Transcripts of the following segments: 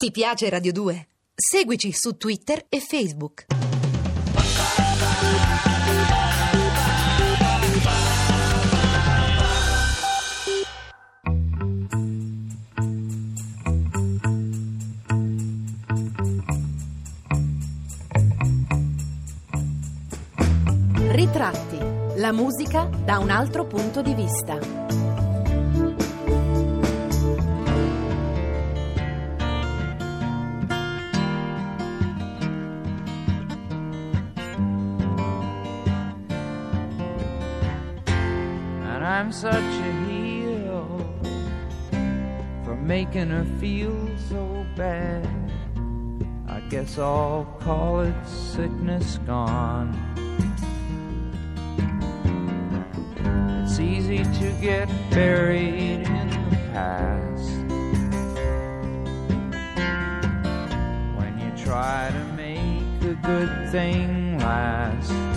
Ti piace Radio 2? Seguici su Twitter e Facebook. Ritratti. La musica da un altro punto di vista. I'm such a heel for making her feel so bad. I guess I'll call it sickness gone. It's easy to get buried in the past when you try to make a good thing.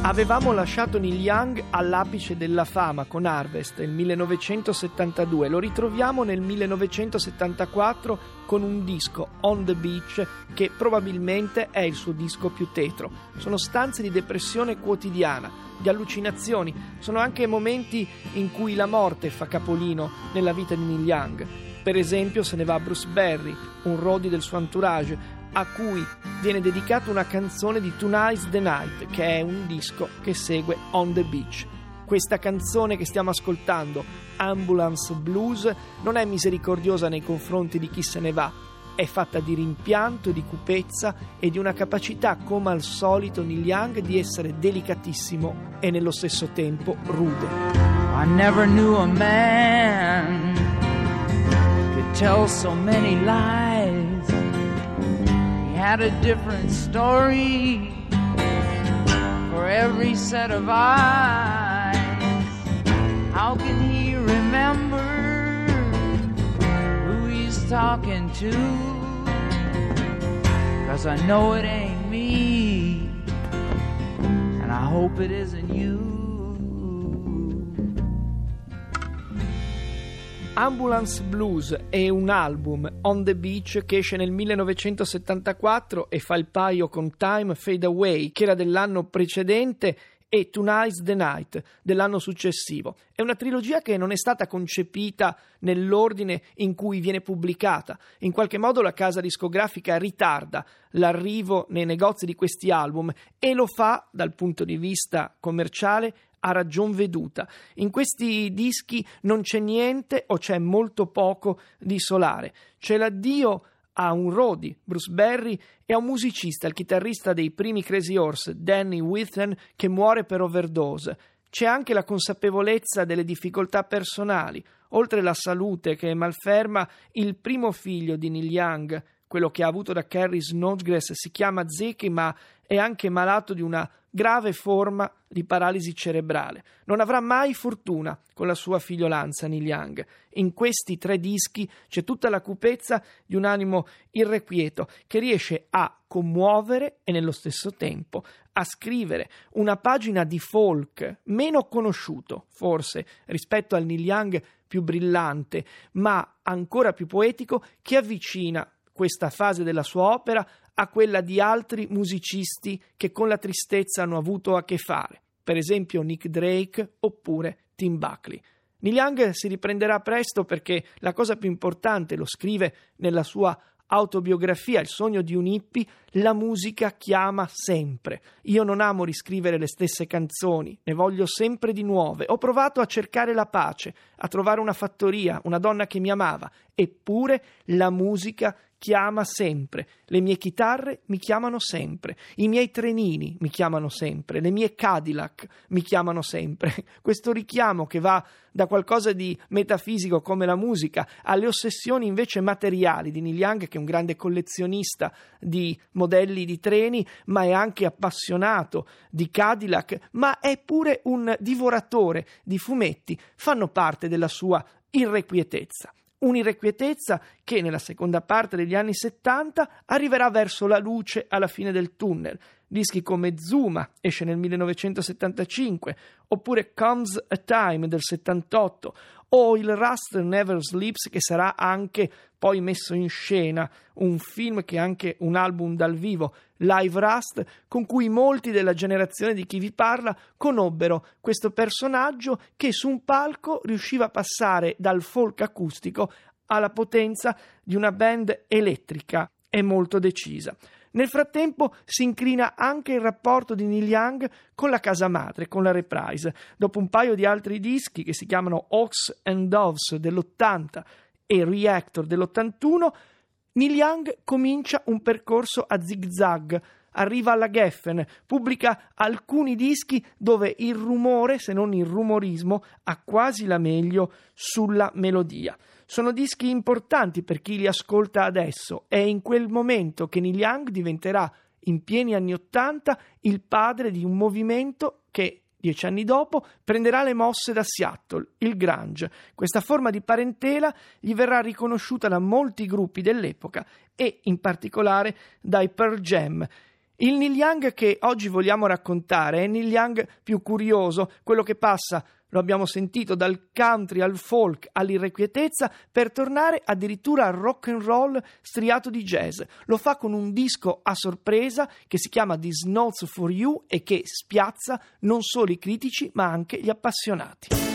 Avevamo lasciato Neil Young all'apice della fama con Harvest nel 1972, lo ritroviamo nel 1974 con un disco, On the Beach, che probabilmente è il suo disco più tetro. Sono stanze di depressione quotidiana, di allucinazioni, sono anche momenti in cui la morte fa capolino nella vita di Neil Young. Per esempio se ne va Bruce Berry, un roadie del suo entourage, a cui viene dedicata una canzone di Tonight's the Night, che è un disco che segue On the Beach. Questa canzone che stiamo ascoltando, Ambulance Blues, non è misericordiosa nei confronti di chi se ne va, è fatta di rimpianto, di cupezza e di una capacità, come al solito, Neil Young di essere delicatissimo e nello stesso tempo rude. I never knew a man could tell so many lies. Had a different story for every set of eyes. How can he remember who he's talking to? Cause I know it ain't me, and I hope it isn't you. Ambulance Blues è un album on the beach che esce nel 1974 e fa il paio con Time Fade Away che era dell'anno precedente e Tonight's the Night dell'anno successivo. È una trilogia che non è stata concepita nell'ordine in cui viene pubblicata. In qualche modo la casa discografica ritarda l'arrivo nei negozi di questi album e lo fa dal punto di vista commerciale a ragion veduta. In questi dischi non c'è niente o c'è molto poco di solare. C'è l'addio a un roadie, Bruce Berry, e a un musicista, il chitarrista dei primi Crazy Horse, Danny Whitten, che muore per overdose. C'è anche la consapevolezza delle difficoltà personali. Oltre la salute che è malferma, il primo figlio di Neil Young, quello che ha avuto da Carrie Snodgrass, si chiama Zeke, ma è anche malato di una grave forma di paralisi cerebrale. Non avrà mai fortuna con la sua figliolanza Neil Young. In questi tre dischi c'è tutta la cupezza di un animo irrequieto che riesce a commuovere e nello stesso tempo a scrivere una pagina di folk meno conosciuto, forse, rispetto al Neil Young più brillante, ma ancora più poetico, che avvicina questa fase della sua opera a quella di altri musicisti che con la tristezza hanno avuto a che fare, per esempio Nick Drake oppure Tim Buckley. Neil Young si riprenderà presto perché la cosa più importante, lo scrive nella sua autobiografia, il sogno di un hippie, la musica chiama sempre. Io non amo riscrivere le stesse canzoni, ne voglio sempre di nuove. Ho provato a cercare la pace, a trovare una fattoria, una donna che mi amava, eppure la musica chiama sempre, le mie chitarre mi chiamano sempre, i miei trenini mi chiamano sempre, le mie Cadillac mi chiamano sempre. Questo richiamo che va da qualcosa di metafisico come la musica alle ossessioni invece materiali di Neil Young, che è un grande collezionista di modelli di treni, ma è anche appassionato di Cadillac, ma è pure un divoratore di fumetti, fanno parte della sua irrequietezza un'irrequietezza che nella seconda parte degli anni 70 arriverà verso la luce alla fine del tunnel. Dischi come Zuma, esce nel 1975, oppure Comes a Time del 78, o il Rust Never Sleeps che sarà anche poi messo in scena, un film che è anche un album dal vivo, Live Rust, con cui molti della generazione di chi vi parla conobbero questo personaggio che su un palco riusciva a passare dal folk acustico alla potenza di una band elettrica e molto decisa. Nel frattempo si incrina anche il rapporto di Neil Young con la casa madre, con la Reprise. Dopo un paio di altri dischi che si chiamano Hawks and Doves dell'80 e Reactor dell'81, Neil Young comincia un percorso a zigzag arriva alla Geffen, pubblica alcuni dischi dove il rumore, se non il rumorismo, ha quasi la meglio sulla melodia. Sono dischi importanti per chi li ascolta adesso. È in quel momento che Neil Young diventerà, in pieni anni Ottanta, il padre di un movimento che dieci anni dopo, prenderà le mosse da Seattle, il Grunge. Questa forma di parentela gli verrà riconosciuta da molti gruppi dell'epoca e in particolare dai Pearl Jam. Il Neil Young che oggi vogliamo raccontare è Neil Young più curioso, quello che passa lo abbiamo sentito dal country al folk all'irrequietezza per tornare addirittura al rock and roll striato di jazz. Lo fa con un disco a sorpresa che si chiama These Notes for You e che spiazza non solo i critici ma anche gli appassionati.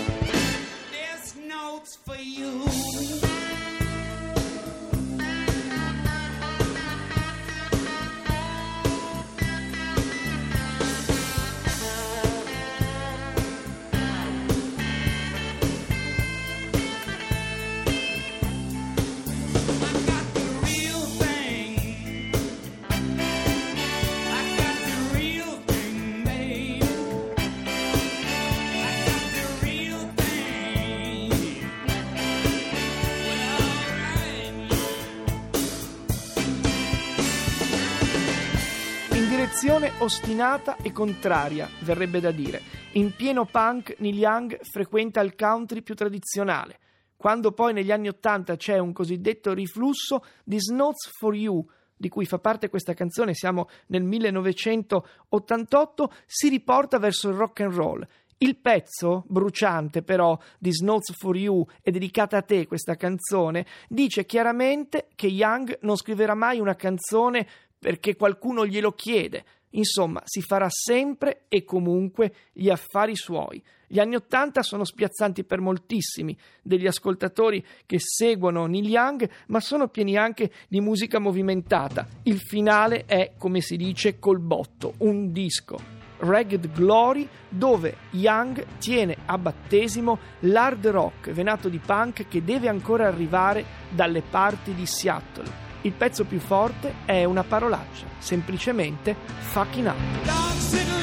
Direzione ostinata e contraria, verrebbe da dire. In pieno punk, Neil Young frequenta il country più tradizionale. Quando poi negli anni Ottanta c'è un cosiddetto riflusso di Notes for You, di cui fa parte questa canzone, siamo nel 1988, si riporta verso il rock and roll. Il pezzo, bruciante però, di Snows for You e dedicata a te questa canzone, dice chiaramente che Young non scriverà mai una canzone perché qualcuno glielo chiede. Insomma, si farà sempre e comunque gli affari suoi. Gli anni Ottanta sono spiazzanti per moltissimi degli ascoltatori che seguono Neil Young, ma sono pieni anche di musica movimentata. Il finale è, come si dice, col botto, un disco. Ragged Glory, dove Young tiene a battesimo l'hard rock venato di punk che deve ancora arrivare dalle parti di Seattle. Il pezzo più forte è una parolaccia, semplicemente fucking up.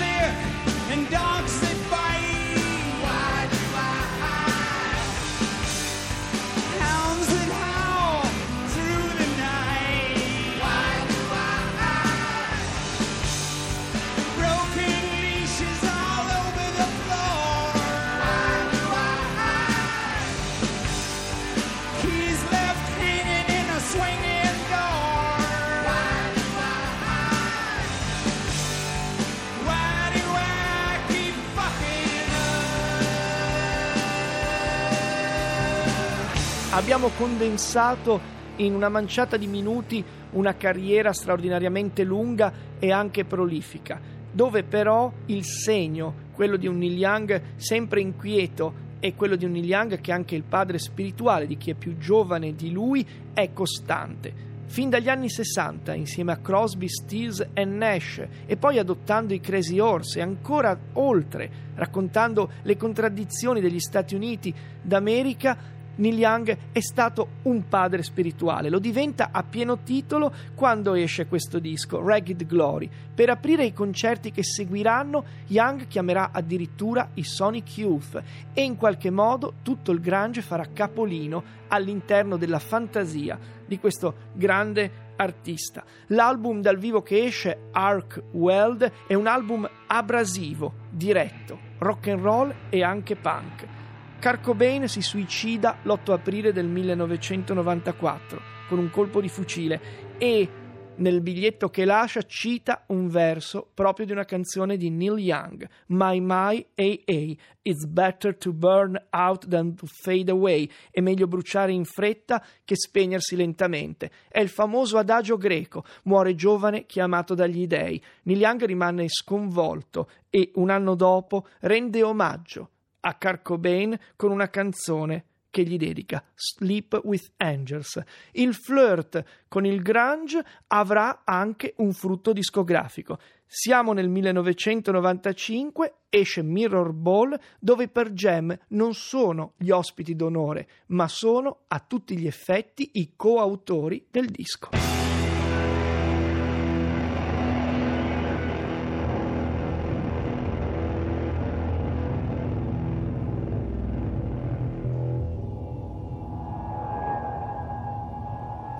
Abbiamo condensato in una manciata di minuti una carriera straordinariamente lunga e anche prolifica, dove però il segno, quello di un Neil Young sempre inquieto e quello di un Neil Young che è anche il padre spirituale di chi è più giovane di lui, è costante. Fin dagli anni 60, insieme a Crosby, Stills e Nash, e poi adottando i Crazy Horse e ancora oltre, raccontando le contraddizioni degli Stati Uniti d'America, Neil Young è stato un padre spirituale, lo diventa a pieno titolo quando esce questo disco, Ragged Glory. Per aprire i concerti che seguiranno, Young chiamerà addirittura i Sonic Youth e in qualche modo tutto il grunge farà capolino all'interno della fantasia di questo grande artista. L'album dal vivo che esce, Arc Weld, è un album abrasivo, diretto, rock and roll e anche punk. Kurt Cobain si suicida l'8 aprile del 1994 con un colpo di fucile e nel biglietto che lascia cita un verso proprio di una canzone di Neil Young, My My AA, It's better to burn out than to fade away, è meglio bruciare in fretta che spegnersi lentamente. È il famoso adagio greco, muore giovane chi amato dagli dei. Neil Young rimane sconvolto e un anno dopo rende omaggio a Kurt Cobain con una canzone che gli dedica Sleep with Angels. Il flirt con il grunge avrà anche un frutto discografico. Siamo nel 1995, esce Mirror Ball, dove per Jam non sono gli ospiti d'onore, ma sono a tutti gli effetti i coautori del disco.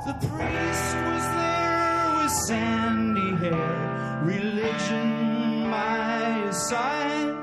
The priest was there with sandy hair, religion by his side.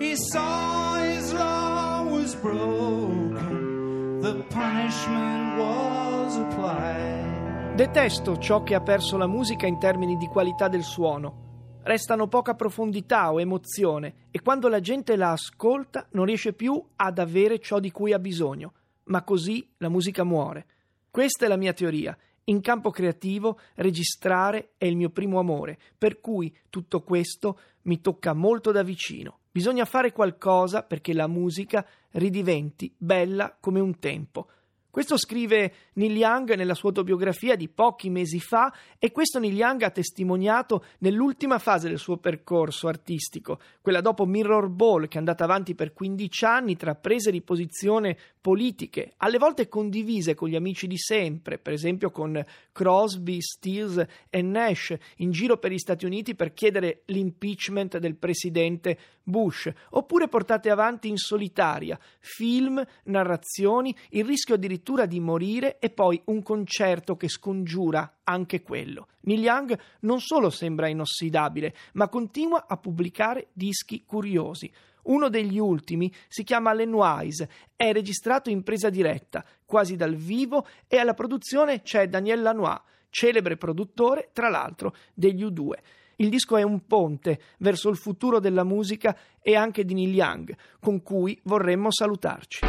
He saw his law was broken, the punishment was applied. Detesto ciò che ha perso la musica in termini di qualità del suono. Restano poca profondità o emozione e quando la gente la ascolta non riesce più ad avere ciò di cui ha bisogno. Ma così la musica muore. Questa è la mia teoria. In campo creativo, registrare è il mio primo amore, per cui tutto questo mi tocca molto da vicino. Bisogna fare qualcosa perché la musica ridiventi bella come un tempo. Questo scrive Neil Young nella sua autobiografia di pochi mesi fa e questo Neil Young ha testimoniato nell'ultima fase del suo percorso artistico, quella dopo Mirror Ball che è andata avanti per 15 anni tra prese di posizione politiche, alle volte condivise con gli amici di sempre, per esempio con Crosby, Stills e Nash in giro per gli Stati Uniti per chiedere l'impeachment del presidente Bush, oppure portate avanti in solitaria, film, narrazioni, il rischio addirittura di morire e poi un concerto che scongiura anche quello. Neil Young non solo sembra inossidabile, ma continua a pubblicare dischi curiosi. Uno degli ultimi si chiama Lenoise, è registrato in presa diretta, quasi dal vivo, e alla produzione c'è Daniel Lanois, celebre produttore, tra l'altro, degli U2. Il disco è un ponte verso il futuro della musica e anche di Neil Young, con cui vorremmo salutarci.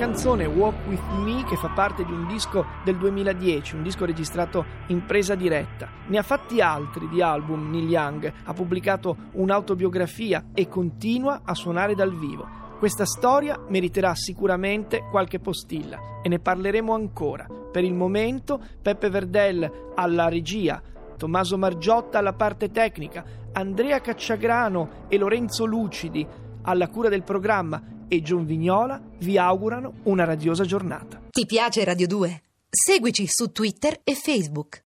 Canzone, Walk With Me, che fa parte di un disco del 2010, un disco registrato in presa diretta. Ne ha fatti altri di album Neil Young, ha pubblicato un'autobiografia e continua a suonare dal vivo. Questa storia meriterà sicuramente qualche postilla e ne parleremo ancora. Per il momento Peppe Verdell alla regia, Tommaso Margiotta alla parte tecnica, Andrea Cacciagrano e Lorenzo Lucidi alla cura del programma e John Vignola vi augurano una radiosa giornata. Ti piace Radio 2? Seguici su Twitter e Facebook.